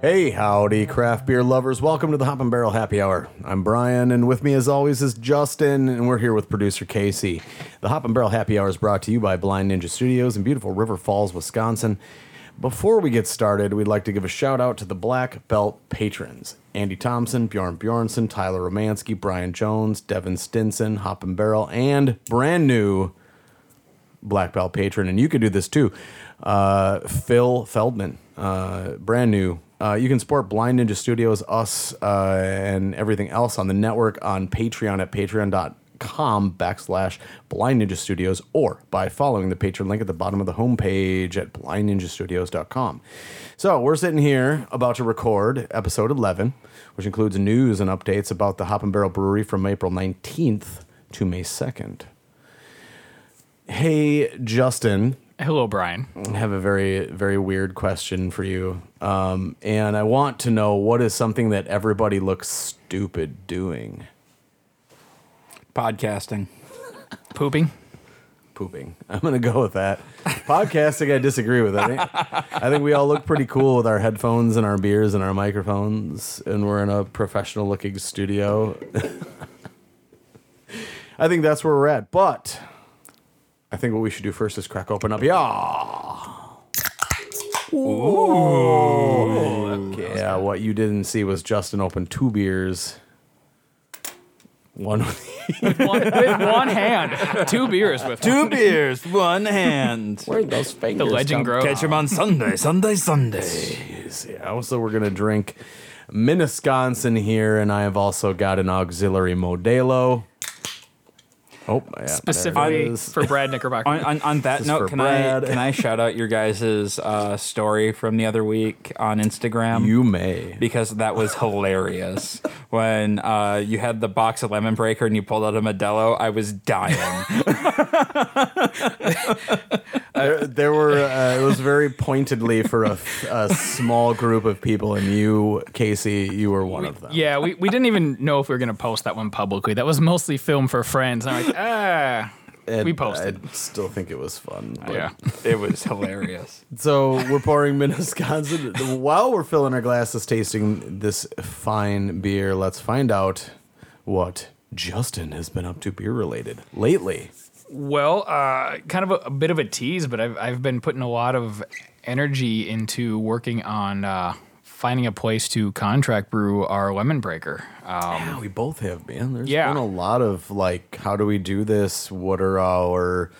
Hey, howdy, craft beer lovers. Welcome to the Hop and Barrel Happy Hour. I'm Brian, and with me, as always, is Justin, and we're here with producer Casey. The Hop and Barrel Happy Hour is brought to you by Blind Ninja Studios in beautiful River Falls, Wisconsin. Before we get started, we'd like to give a shout out to the Black Belt patrons Andy Thompson, Bjorn Bjornson, Tyler Romansky, Brian Jones, Devin Stinson, Hop and Barrel, and brand new black belt patron, and you could do this too. Uh, Phil Feldman, uh, brand new. Uh, you can support Blind Ninja Studios, us, uh, and everything else on the network on Patreon at patreon.com backslash Blind Ninja Studios or by following the Patreon link at the bottom of the homepage at blindninjastudios.com. So we're sitting here about to record episode 11, which includes news and updates about the Hop and Barrel Brewery from April 19th to May 2nd. Hey, Justin, Hello, Brian. I have a very, very weird question for you. Um, and I want to know what is something that everybody looks stupid doing? Podcasting. Pooping. Pooping. I'm going to go with that. Podcasting, I disagree with. I think, I think we all look pretty cool with our headphones and our beers and our microphones, and we're in a professional looking studio. I think that's where we're at. But I think what we should do first is crack open up. Yeah. Ooh. Yeah, what you didn't see was Justin open two beers. One with One, with one hand. Two beers with Two beers, one hand. Where'd those the fingers legend come grow. Catch them on Sunday, Sunday, Sunday. Jeez, Yeah, also we're gonna drink Minnetonka here, and I have also got an auxiliary Modelo. Oh, yeah, Specifically for Brad Knickerbocker. On, on, on that This is for note, can I can I shout out your guys' uh, story from the other week on Instagram? you may. because that was hilarious. when uh, you had the box of lemon breaker and you pulled out a Modelo, I was dying. There, there were. Uh, it was very pointedly for a, a small group of people, and you, Casey, you were one of them. yeah, we, we didn't even know if we were going to post that one publicly. That was mostly filmed for friends. And I'm like, ah. And we posted. I still think it was fun. but- Yeah. it was hilarious. So we're pouring Minnetonka. While we're filling our glasses, tasting this fine beer, let's find out what Justin has been up to beer related lately. Well, uh, kind of a, a bit of a tease, but I've, I've been putting a lot of energy into working on uh, finding a place to contract brew our lemon breaker. Um, Yeah, we both have, man. There's Yeah. been a lot of like, how do we do this? What are our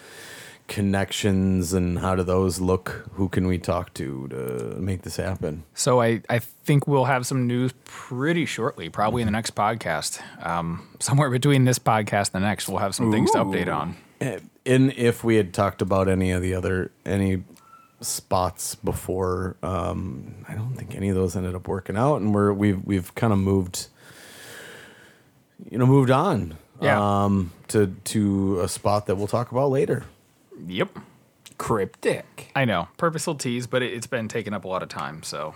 connections and how do those look? Who can we talk to to make this happen? So I, I think we'll have some news pretty shortly, probably in the next podcast. Um, somewhere between this podcast and the next, we'll have some things to update on. In if we had talked about any of the other any spots before um i don't think any of those ended up working out and we're we've we've kind of moved you know moved on Yeah. um to to a spot that we'll talk about later Yep. Cryptic. I know. Purposeful tease, but it, it's been taking up a lot of time, so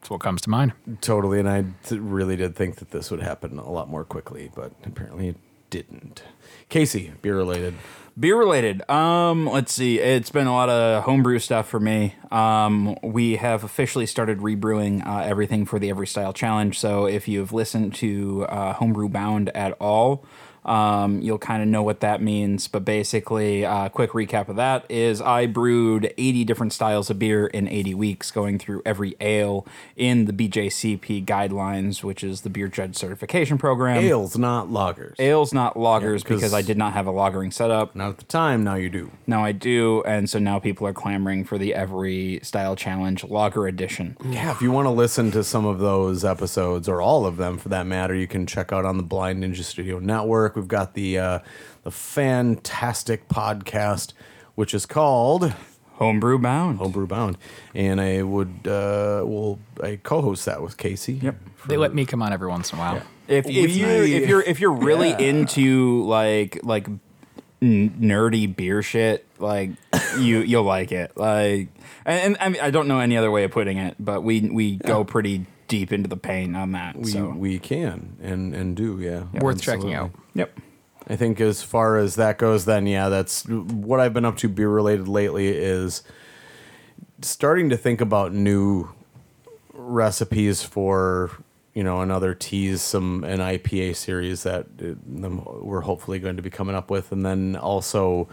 that's what comes to mind. totally and i t- really did think that this would happen a lot more quickly but apparently it didn't casey beer related Beer related. Um, let's see. It's been a lot of homebrew stuff for me. Um, we have officially started rebrewing uh, everything for the Every Style Challenge. So if you've listened to uh, Homebrew Bound at all, um, you'll kind of know what that means. But basically, uh, quick recap of that is I brewed 80 different styles of beer in 80 weeks, going through every ale in the BJCP guidelines, which is the Beer Judge Certification Program. ales not lagers Ales, not lagers, 'cause- because I did not have a lagering setup. not at the time now you do Now I do, and so now people are clamoring for the Every Style Challenge Lager Edition. Yeah, if you want to listen to some of those episodes or all of them for that matter, you can check out on the Blind Ninja Studio Network. We've got the uh, the fantastic podcast, which is called Homebrew Bound. Homebrew Bound, and I would uh, will I co-host that with Casey. Yep. They let me come on every once in a while. If, if you if you're if you're really Yeah. into like like n- nerdy beer shit, like you you'll like it. Like and, and I mean I don't know any other way of putting it, but we we go pretty deep into the pain on that. We so we can and and do yeah. Worth checking out. Yep. I think as far as that goes, then yeah, that's what I've been up to beer related lately is starting to think about new recipes for you know another teas, some an IPA series that uh, we're hopefully going to be coming up with, and then also.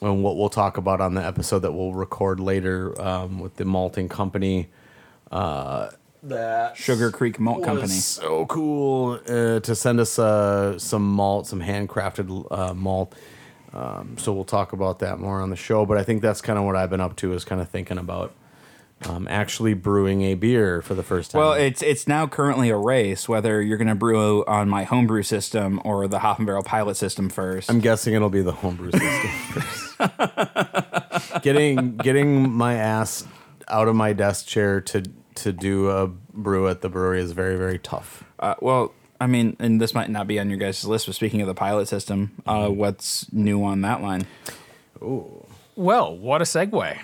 And what we'll talk about on the episode that we'll record later um, with the malting company, uh, that Sugar Creek Malt was Company. so cool uh, to send us uh, some malt, some handcrafted uh, malt. Um, so we'll talk about that more on the show. But I think that's kind of what I've been up to is kind of thinking about um, actually brewing a beer for the first time. Well, it's it's now currently a race whether you're going to brew on my homebrew system or the Hop and Barrel pilot system first. I'm guessing it'll be the homebrew system first. getting getting my ass out of my desk chair to to do a brew at the brewery is very very tough. Uh, well, I mean, and this might not be on your guys' list, but speaking of the pilot system, uh, Mm-hmm. what's new on that line? Ooh. Well, what a segue.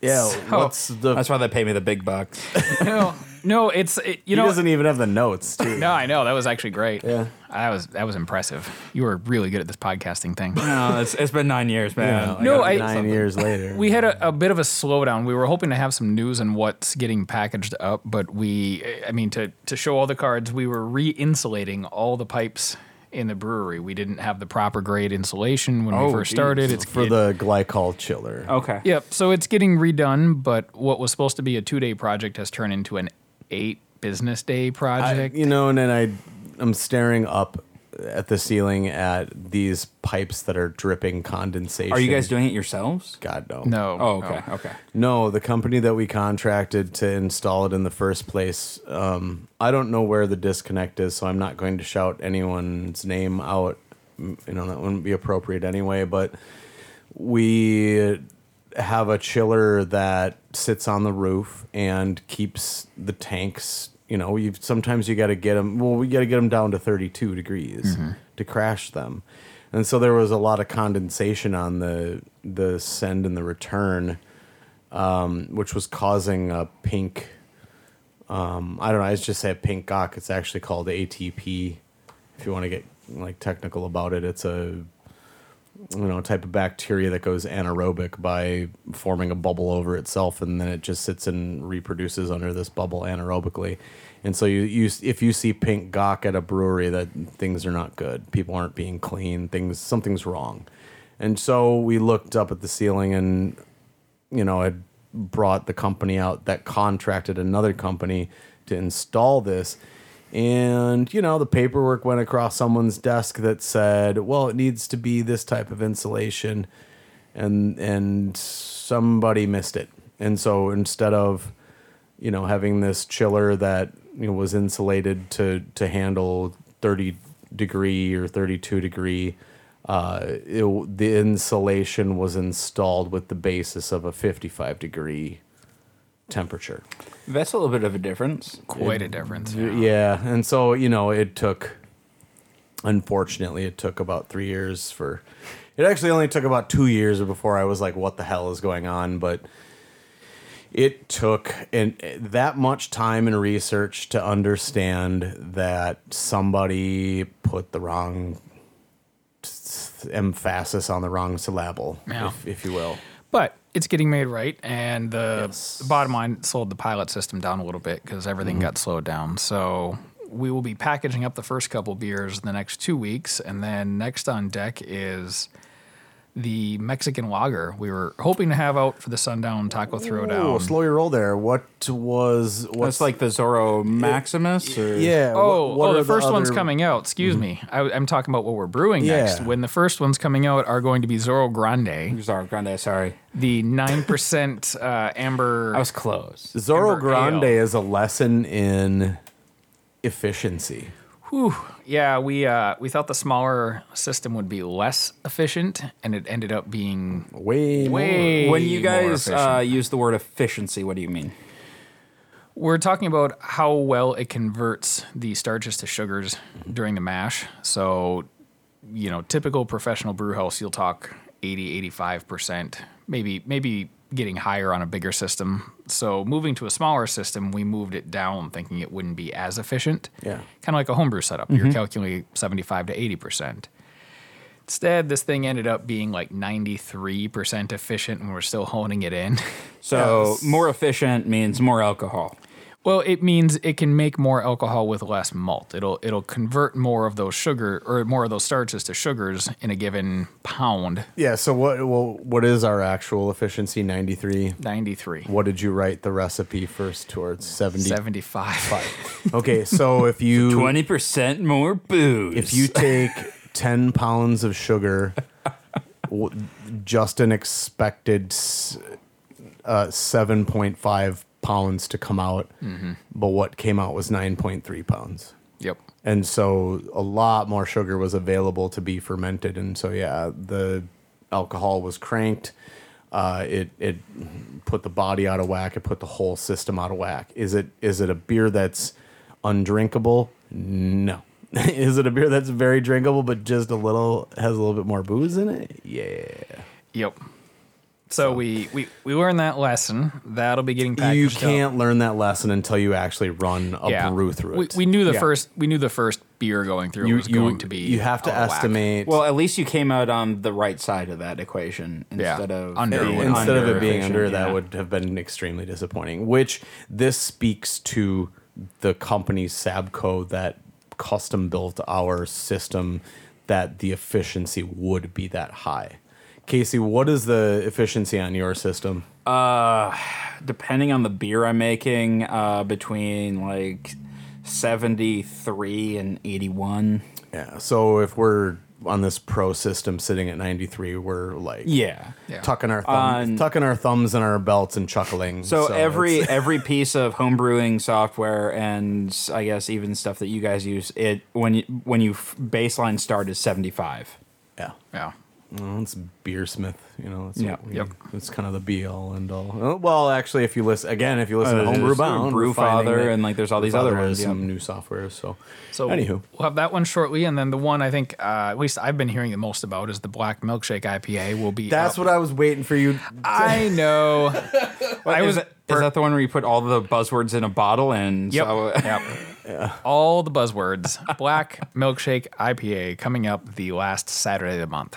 Yeah, So- what's the? That's why they pay me the big bucks. no, no, it's it, you he know. doesn't even have the notes. Too. No, I know that was actually great. Yeah. that was that was impressive. You were really good at this podcasting thing. no, it's, it's been nine years, man. Yeah, No, got I- nine years later. We had a, a bit of a slowdown. We were hoping to have some news on what's getting packaged up, but we, I mean, to to show all the cards, we were re-insulating all the pipes in the brewery. We didn't have the proper grade insulation when Oh, we first geez. started. It's for it- the glycol chiller. Okay. Yep. So it's getting redone, but what was supposed to be a two day project has turned into an eight business day I, project. you know, and then I, I'm staring up at the ceiling at these pipes that are dripping condensation. Are you guys doing it yourselves? God no. no. Oh, okay, okay. No, the company that we contracted to install it in the first place. Um, I don't know where the disconnect is, so I'm not going to shout anyone's name out. You know that wouldn't be appropriate anyway. But we have a chiller that sits on the roof and keeps the tanks. You know, you sometimes you got to get them. Well, we got to get them down to 32 degrees to crash them, and so there was a lot of condensation on the the send and the return um, which was causing a pink. Um, I don't know. I just say a pink gawk. It's actually called ATP. If you want to get like technical about it, it's a you know type of bacteria that goes anaerobic by forming a bubble over itself, and then it just sits and reproduces under this bubble anaerobically. And so you, you if you see pink gawk at a brewery, that things are not good. People aren't being clean. Things something's wrong. And so we looked up at the ceiling and you know, had brought the company out that contracted another company to install this. And, you know, the paperwork went across someone's desk that said, well, it needs to be this type of insulation. And, and somebody missed it. And so instead of, you know, having this chiller that, you know, was insulated to, to handle 30 degree or 32 degree, uh, it, the insulation was installed with the basis of a 55 degree temperature. That's a little bit of a difference. Quite a difference. Yeah. and so you know it took. Unfortunately, it took about three years for. It actually only took about two years before I was like, "What the hell is going on?" But it took and eh, that much time and research to understand that somebody put the wrong emphasis on the wrong syllable, Yeah. if, if you will. But it's getting made right, and the, Yes. bottom line slowed the pilot system down a little bit because everything Mm-hmm. got slowed down. So we will be packaging up the first couple beers in the next two weeks, and then next on deck is the Mexican lager. We were hoping to have out for the sundown taco throwdown. Oh, slow your roll there. What was what's That's like the Zorro Maximus, or yeah? Oh, what- what oh, the first one's other- coming out. Excuse me. I, I'm talking about what we're brewing Yeah. next. When the first ones coming out are going to be Zorro Grande, Zorro Grande. Sorry, the nine percent uh, amber. I was close. Zorro Grande Ale. is a lesson in efficiency. Whew. Yeah, we uh, we thought the smaller system would be less efficient, and it ended up being Way, way. more. way. When you guys efficient. uh, use the word efficiency, what do you mean? we're talking about how well it converts the starches to sugars during the mash. So, you know, typical professional brew house, you'll talk 80, 85%, maybe, maybe getting higher on a bigger system. So, moving to a smaller system, we moved it down thinking it wouldn't be as efficient. Yeah. Kind of like a homebrew setup. You're mm-hmm. calculating 75 to 80%. Instead, this thing ended up being like 93% efficient and we're still honing it in. So Yes. more efficient means more alcohol. Well, it means it can make more alcohol with less malt. It'll it'll convert more of those sugar or more of those starches to sugars in a given pound. Yeah. So what? Well, what is our actual efficiency? Ninety three. 93. What did you write the recipe first towards? Seventy. 75. Okay. So if you Twenty percent more booze. if you take 10 pounds of sugar just an expected uh, 7.5 pounds to come out but what came out was 9.3 pounds. Yep. and so a lot more sugar was available to be fermented. And so yeah the alcohol was cranked. Uh, it it put the body out of whack. It put the whole system out of whack. Is it is it a beer that's undrinkable? No. Is it a beer that's very drinkable but just a little has a little bit more booze in it? Yeah. Yep. So, we, we we learned that lesson. That'll be getting you packaged up. can't learn that lesson until you actually run a brew through we, it we knew the Yeah. first we knew the first beer going through you, was you, going to be you have to out of whack. estimate well, at least you came out on the right side of that equation Yeah, instead of under being would- instead of under it being efficient, under that would have been extremely disappointing which this speaks to the company sabco that custom built our system that the efficiency would be that high casey what is the efficiency on your system Uh, depending on the beer I'm making, uh, between like seventy three and eighty one. yeah so if we're on this pro system sitting at 93 we're like Yeah. Yeah. tucking our thumb, On- tucking our thumbs in our belts and chuckling So, every every piece of homebrewing software and I guess even stuff that you guys use, it when you when you baseline start is seventy five. yeah Yeah. Well, it's Beersmith, you know. It's Yeah. what we- Yep. It's kind of the be all end all. Uh, Well, actually, if you listen again, if you listen to Uh, Homebrew there's Bound, Brew Father and, like, there's all these other ones, yeah. Some new software. So, So anywho, we'll have that one shortly, and then the one I think uh, at least I've been hearing the most about is the Black Milkshake IPA. Will be that's up. what I was waiting for you. I know. I is, was that, is that the one where you put all the buzzwords in a bottle and Yep. so yep. All the buzzwords. Black Milkshake IPA coming up the last Saturday of the month.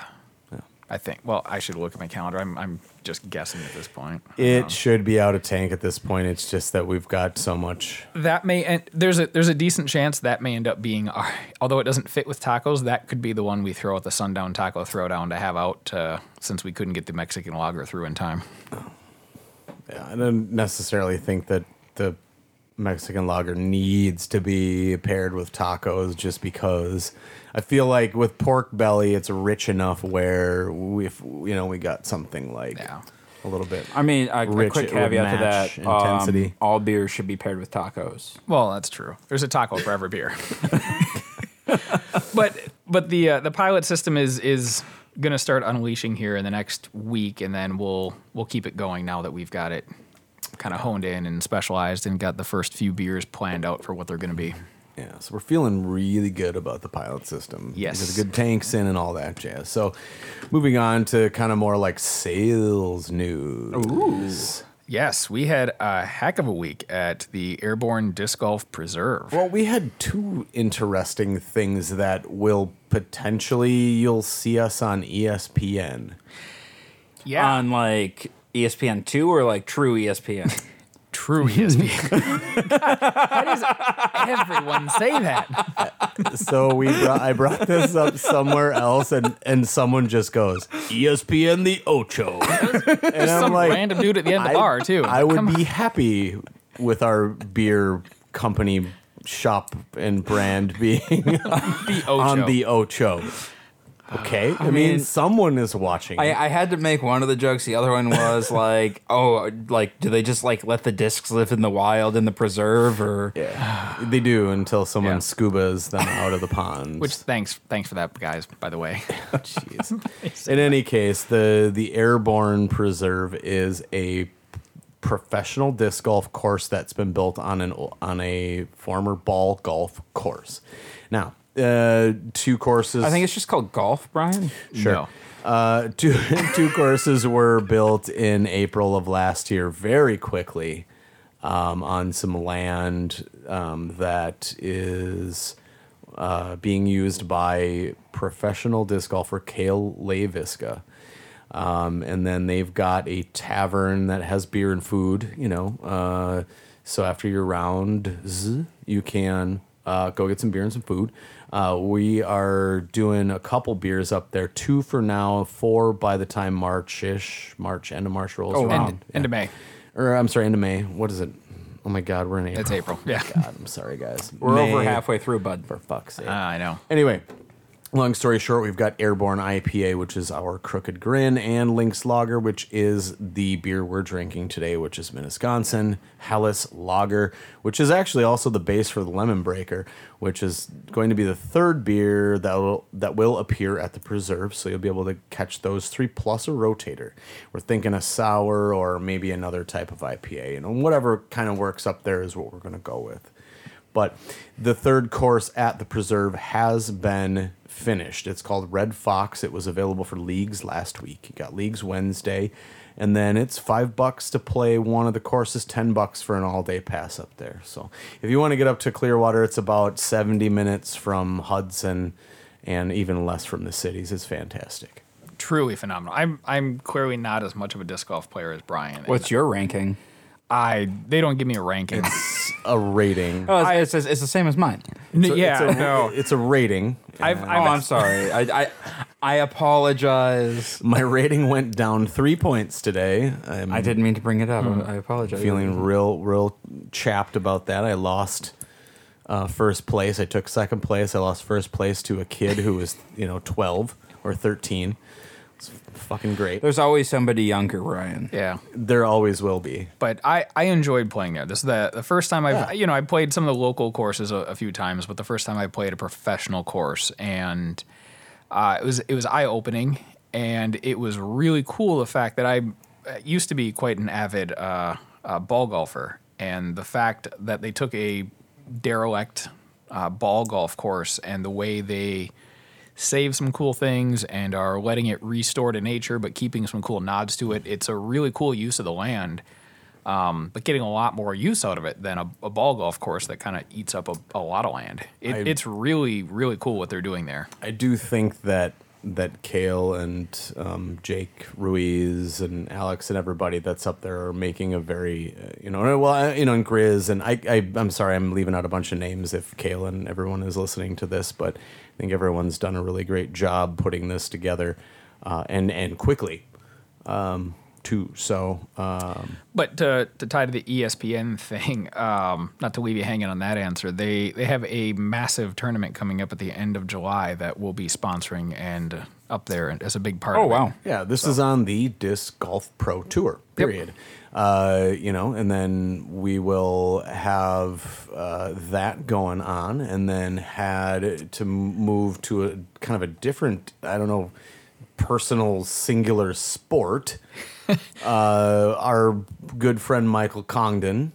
I think. Well, I should look at my calendar. I'm, I'm just guessing at this point. It should be out of tank at this point. It's just that we've got so much. That may and there's a there's a decent chance that may end up being our, although it doesn't fit with tacos. That could be the one we throw at the sundown taco throwdown to have out uh, since we couldn't get the Mexican lager through in time. Yeah, I don't necessarily think that the Mexican lager needs to be paired with tacos just because I feel like with pork belly, it's rich enough where we, if you know, we got something like Yeah. a little bit. I mean, a, a quick caveat to match that: um, intensity. all beers should be paired with tacos. Well, that's true. There's a taco for every beer. but but the uh, the pilot system is is going to start unleashing here in the next week, and then we'll we'll keep it going now that we've got it kind of honed in and specialized, and got the first few beers planned out for what they're going to be. Yeah, so we're feeling really good about the pilot system. Yes. There's good tanks in and all that jazz. So moving on to kind of more like sales news. Yes, we had a heck of a week at the Airborne Disc Golf Preserve. Well, we had two interesting things that will potentially you'll see us on ESPN. Yeah, On like ESPN two or like true ESPN. true ESPN. Why does everyone say that? So we brought, I brought this up somewhere else and and someone just goes "E ESPN the Ocho. and I'm Some like random dude at the end of the I- bar too. I would Come be happy with our beer company shop and brand being on, the Ocho. on the Ocho. Okay, I, mean, mean, someone is watching. I, I had to make one of the jokes. The other one was like, oh, like do they just like let the discs live in the wild in the preserve or? yeah, they do until someone Yeah. scubas them out of the pond. Which thanks thanks for that, guys. By the way, Jeez. In any case, the the Airborne Preserve is a professional disc golf course that's been built on an on a former ball golf course. Now, uh, two courses. I think it's just called golf, Brian. Sure. No. Uh, two two courses were built in April of last year, very quickly, um, on some land um, that is uh, being used by professional disc golfer Kale Leviska. Um, and then they've got a tavern that has beer and food, you know, uh, So after your rounds, you can uh, go get some beer and some food. Uh, we are doing a couple beers up there, two for now, four by the time March ish, March end of March rolls Oh, around. End, end of May. Or I'm sorry, end of May. What is it? Oh my God, we're in April. It's April. Yeah. God, I'm sorry, guys. We're over halfway through, bud. For fuck's sake. Ah, I know. Anyway, long story short, we've got Airborne IPA, which is our Crooked Grin, and Lynx Lager, which is the beer we're drinking today, which is Minnetonka Helles Lager, which is actually also the base for the Lemon Breaker, which is going to be the third beer that will that will appear at the preserve. So you'll be able to catch those three plus a rotator. We're thinking a sour or maybe another type of IPA, you know, whatever kind of works up there is what we're going to go with. But the third course at the preserve has been finished. It's called Red Fox. It was available for leagues last week. You got leagues Wednesday, and then it's five bucks to play one of the courses, ten bucks for an all day pass up there. So if you want to get up to Clearwater, it's about seventy minutes from Hudson, and even less from the cities. It's fantastic. Truly phenomenal. I'm I'm clearly not as much of a disc golf player as Brian. What's your ranking? I they don't give me a ranking. It's a rating. Oh, it's, it's, it's the same as mine. N- So yeah, it's a, no. it's a rating. I've, Oh, I've I'm sorry. I, I I apologize. My rating went down three points today. I'm I didn't mean to bring it up. I apologize. feeling real real chapped about that. I lost uh, first place. I took second place. I lost first place to a kid who was you know twelve or thirteen. It's fucking great. There's always somebody younger, Ryan. yeah. There always will be. but I, I enjoyed playing there. This is the the first time I've you know I played some of the local courses a, a few times, but the first time I played a professional course, and uh, it was it was eye opening, and it was really cool the fact that I uh, used to be quite an avid uh, uh, ball golfer, and the fact that they took a derelict uh, ball golf course and the way they save some cool things and are letting it restore to nature, but keeping some cool nods to it. It's a really cool use of the land, um, but getting a lot more use out of it than a, a ball golf course that kind of eats up a, a lot of land. It, I- it's really, really cool what they're doing there. I do think that that Kale and um, Jake Ruiz and Alex and everybody that's up there are making a very uh, you know well I- you know and Grizz and I, I I'm sorry I'm leaving out a bunch of names if Kale and everyone is listening to this but I think everyone's done a really great job putting this together uh, and and quickly. Um, too so um, But to, to tie to the ESPN thing, um, not to leave you hanging on that answer, they, they have a massive tournament coming up at the end of July that we'll be sponsoring and uh, up there as a big part Oh of it. wow. Yeah, this is on the Disc Golf Pro Tour. Period. Uh, you know, and then we will have uh, that going on, and then had to move to a kind of a different, I don't know, personal singular sport. uh, our good friend Michael Congdon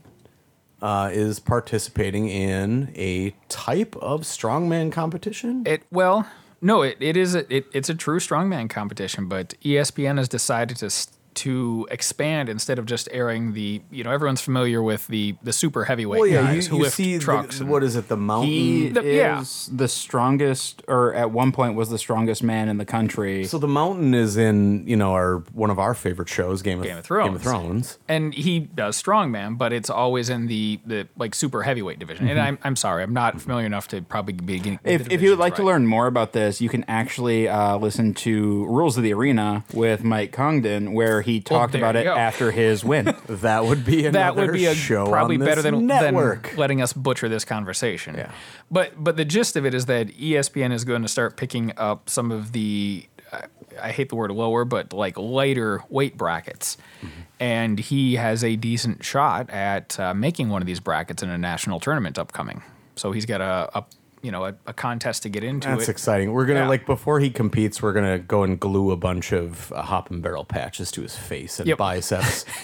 uh, is participating in a type of strongman competition. It well, no, it, it is a, it, it's a true strongman competition, but ESPN has decided to s- to expand instead of just airing the you know everyone's familiar with the the super heavyweight well, yeah, you, guys who you lift see the- trucks. and- what is it? The mountain. He The- yeah. is the strongest, or at one point was the strongest man in the country. So the mountain is in you know our one of our favorite shows, Game of, Game of Thrones. Game of Thrones. and he does strongman, but it's always in the the like super heavyweight division. And I'm I'm sorry, I'm not familiar enough to probably be getting. if, if you would divisions like to learn more about this, you can actually uh, listen to Rules of the Arena with Mike Congdon, where he talked there about it go. after his win. That would be another that would be a show probably better than, than network. letting us butcher this conversation. Yeah. But but the gist of it is that ESPN is going to start picking up some of the I- I hate the word lower, but like lighter weight brackets. Mm-hmm. And he has a decent shot at uh, making one of these brackets in a national tournament upcoming. So he's got a, a you know a, a contest to get into That's it. exciting. We're gonna Yeah. like before he competes, we're gonna go and glue a bunch of uh, hop and barrel patches to his face and Yep. biceps.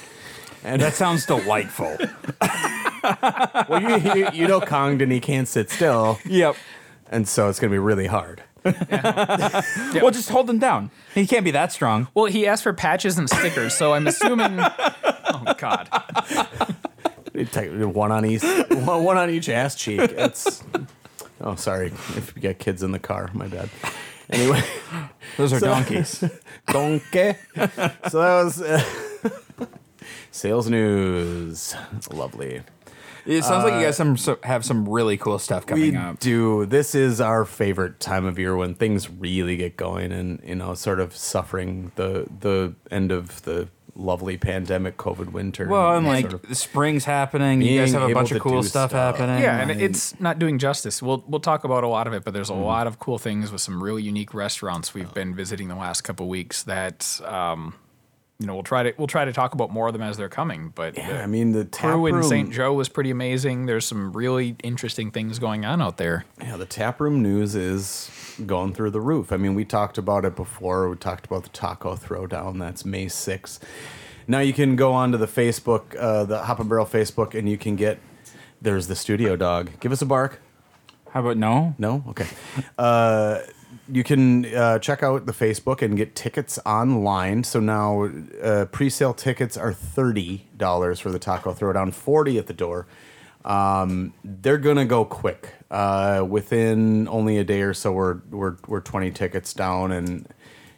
And that sounds delightful. well, you, you, you know Congdon, he can't sit still, yep. and so it's gonna be really hard. Well, just hold him down. He can't be that strong. Well, he asked for patches and stickers, so I'm assuming. oh God. Take one on each, one one on each ass cheek. It's oh, sorry if you got kids in the car. My bad. Anyway. Those are donkeys. Donkey. so that was uh, sales news. Lovely. It sounds like you guys some so, have some really cool stuff coming We up. do. This is our favorite time of year when things really get going, and you know, sort of suffering the the end of the lovely pandemic COVID winter. Well, and like sort of- the spring's happening. You guys have a bunch of cool stuff, stuff. happening. Yeah, and like- it's not doing justice. We'll we'll talk about a lot of it, but there's a lot of cool things with some really unique restaurants we've been visiting the last couple weeks that um, you know we'll try to we'll try to talk about more of them as they're coming. But yeah, the I mean the tap crew in St. Joe was pretty amazing. There's some really interesting things going on out there. Yeah, the tap room news is going through the roof. I mean, we talked about it before. We talked about the taco throwdown. That's May 6th. Now you can go on to the Facebook, uh, the Hop and Barrel Facebook, and you can get. There's the studio dog. Give us a bark. how about no? No? Okay. Uh, you can uh, check out the Facebook and get tickets online. So now uh, pre-sale tickets are thirty dollars for the Taco Throwdown, forty at the door. Um, they're gonna go quick. Uh, within only a day or so, we're we're we're twenty tickets down, and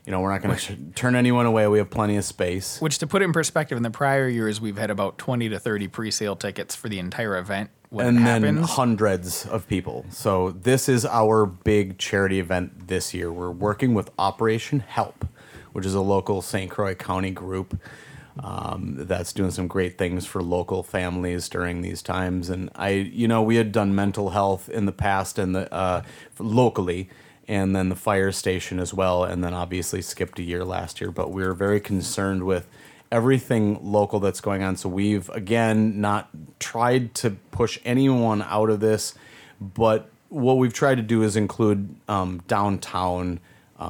you know we're not gonna sh- turn anyone away. We have plenty of space. Which, to put it in perspective, in the prior years we've had about 20 to 30 pre-sale tickets for the entire event. When and it then hundreds of people. So this is our big charity event this year. We're working with Operation Help, which is a local St. Croix County group um, that's doing some great things for local families during these times. And I, you know, we had done mental health in the past and the uh, locally. And then the fire station as well, and then obviously skipped a year last year. But we were very concerned with everything local that's going on. So we've again not tried to push anyone out of this, but what we've tried to do is include um, downtown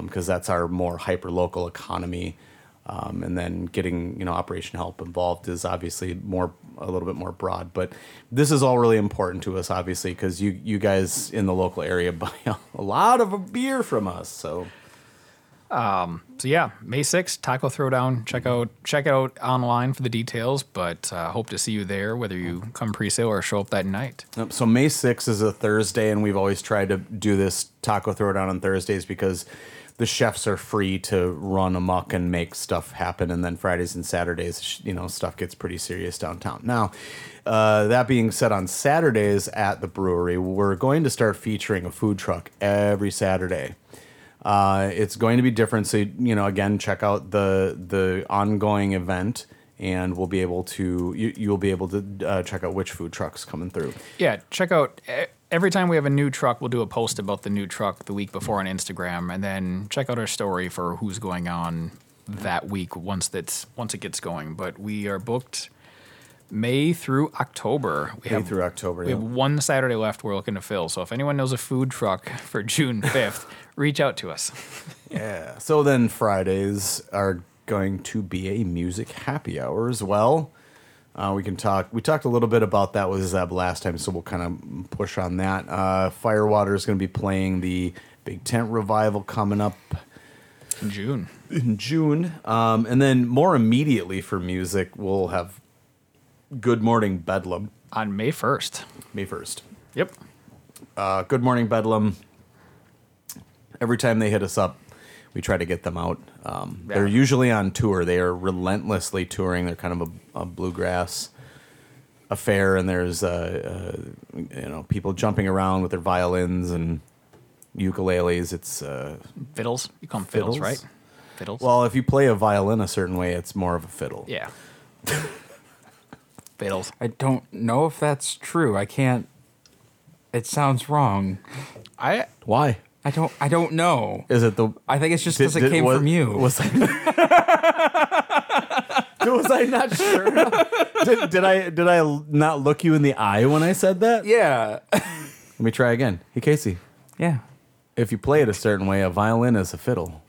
because that's our more hyper local economy. Um, and then getting you know Operation Help involved is obviously more a little bit more broad, but this is all really important to us, obviously, because you you guys in the local area buy a lot of beer from us. So So yeah, May 6th, Taco Throwdown. Check out check out online for the details, but uh, hope to see you there, whether you come pre-sale or show up that night. Yep, So May 6th is a Thursday, and we've always tried to do this taco throwdown on Thursdays because the chefs are free to run amok and make stuff happen. And then Fridays and Saturdays, you know, stuff gets pretty serious downtown. Now, uh, that being said, on Saturdays at the brewery, we're going to start featuring a food truck every Saturday. Uh, it's going to be different. So you know, again, check out the the ongoing event, and we'll be able to you, you'll be able to uh, check out which food trucks coming through. Yeah, check out every time we have a new truck, we'll do a post about the new truck the week before on Instagram, and then check out our story for who's going on that week once that's once it gets going. But we are booked May through October. We May have through October. We yeah. have one Saturday left we're looking to fill. So if anyone knows a food truck for June 5th, reach out to us. Yeah. So then Fridays are going to be a music happy hour as well. Uh, we can talk. We talked a little bit about that with Zeb last time, so we'll kind of push on that. Uh, Firewater is going to be playing the Big Tent Revival coming up In June. in June, um, and then more immediately for music, we'll have Good Morning Bedlam On May 1st. May first. Yep. uh, Good Morning Bedlam. Every time they hit us up, we try to get them out. Um, They're usually on tour. They are relentlessly touring. They're kind of a, a bluegrass affair, and there's uh, uh, you know people jumping around with their violins and ukuleles. It's uh, Fiddles. You call them fiddles, Fiddles? right? Fiddles. well, if you play a violin a certain way, it's more of a fiddle. yeah. fiddles. I don't know if that's true. I can't. It sounds wrong. I Why? I don't. I don't know. Is it the? I think it's just because it did- came was- from you. Was I, was I not sure? did, did I did I not look you in the eye when I said that? yeah. Let me try again. Hey Casey, yeah. if you play it a certain way, a violin is a fiddle.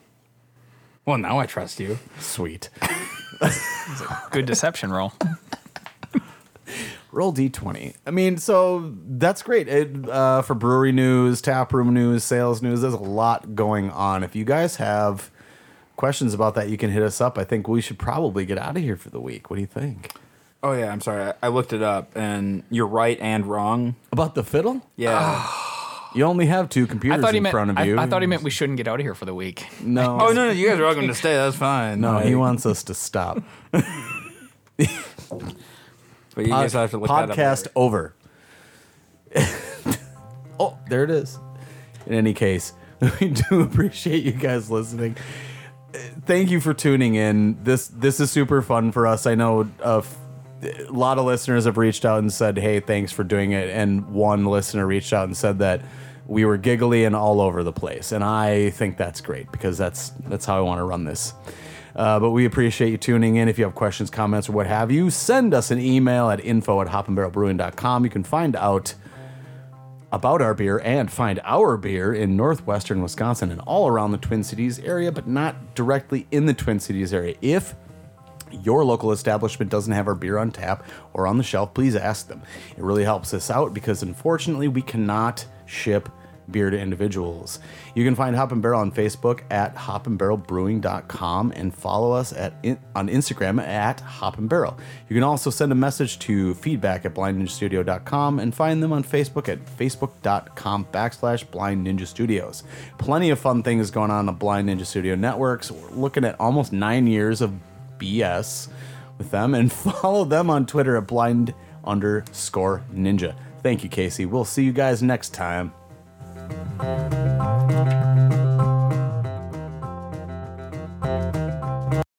Well, now I trust you. Sweet. good deception roll. Roll d20. I mean, so that's great. It, uh, for brewery news, tap room news, sales news, there's a lot going on. If you guys have questions about that, you can hit us up. I think we should probably get out of here for the week. What do you think? Oh yeah. I'm sorry. I, I looked it up, and you're right and wrong. About the fiddle? Yeah. You only have two I computers thought he in meant. front of I, you. I thought he meant we shouldn't get out of here for the week. No. oh no, no. You guys are welcome to stay. That's fine. No, Like, he wants us to stop. But you guys have to look that up podcast over. oh, there it is. In any case, we do appreciate you guys listening. Thank you for tuning in. This this is super fun for us. I know a f- a lot of listeners have reached out and said, "Hey, thanks for doing it." And one listener reached out and said that we were giggly and all over the place, and I think that's great because that's that's how I want to run this. Uh, but we appreciate you tuning in. If you have questions, comments, or what have you, send us an email at info at hopandbarrelbrewing.com. You can find out about our beer and find our beer in northwestern Wisconsin and all around the Twin Cities area, but not directly in the Twin Cities area. If your local establishment doesn't have our beer on tap or on the shelf, please ask them. It really helps us out because unfortunately we cannot ship beer to individuals. You can find Hop and Barrel on Facebook at hopandbarrelbrewing.com and follow us at on Instagram at Hop and Barrel. You can also send a message to feedback at blindninjastudio.com and find them on Facebook at facebook.com backslash blind ninja studios. Plenty of fun things going on the Blind Ninja Studio networks. We're looking at almost nine years of BS with them and follow them on Twitter at blind underscore ninja. Thank you, Casey. We'll see you guys next time. Thank you.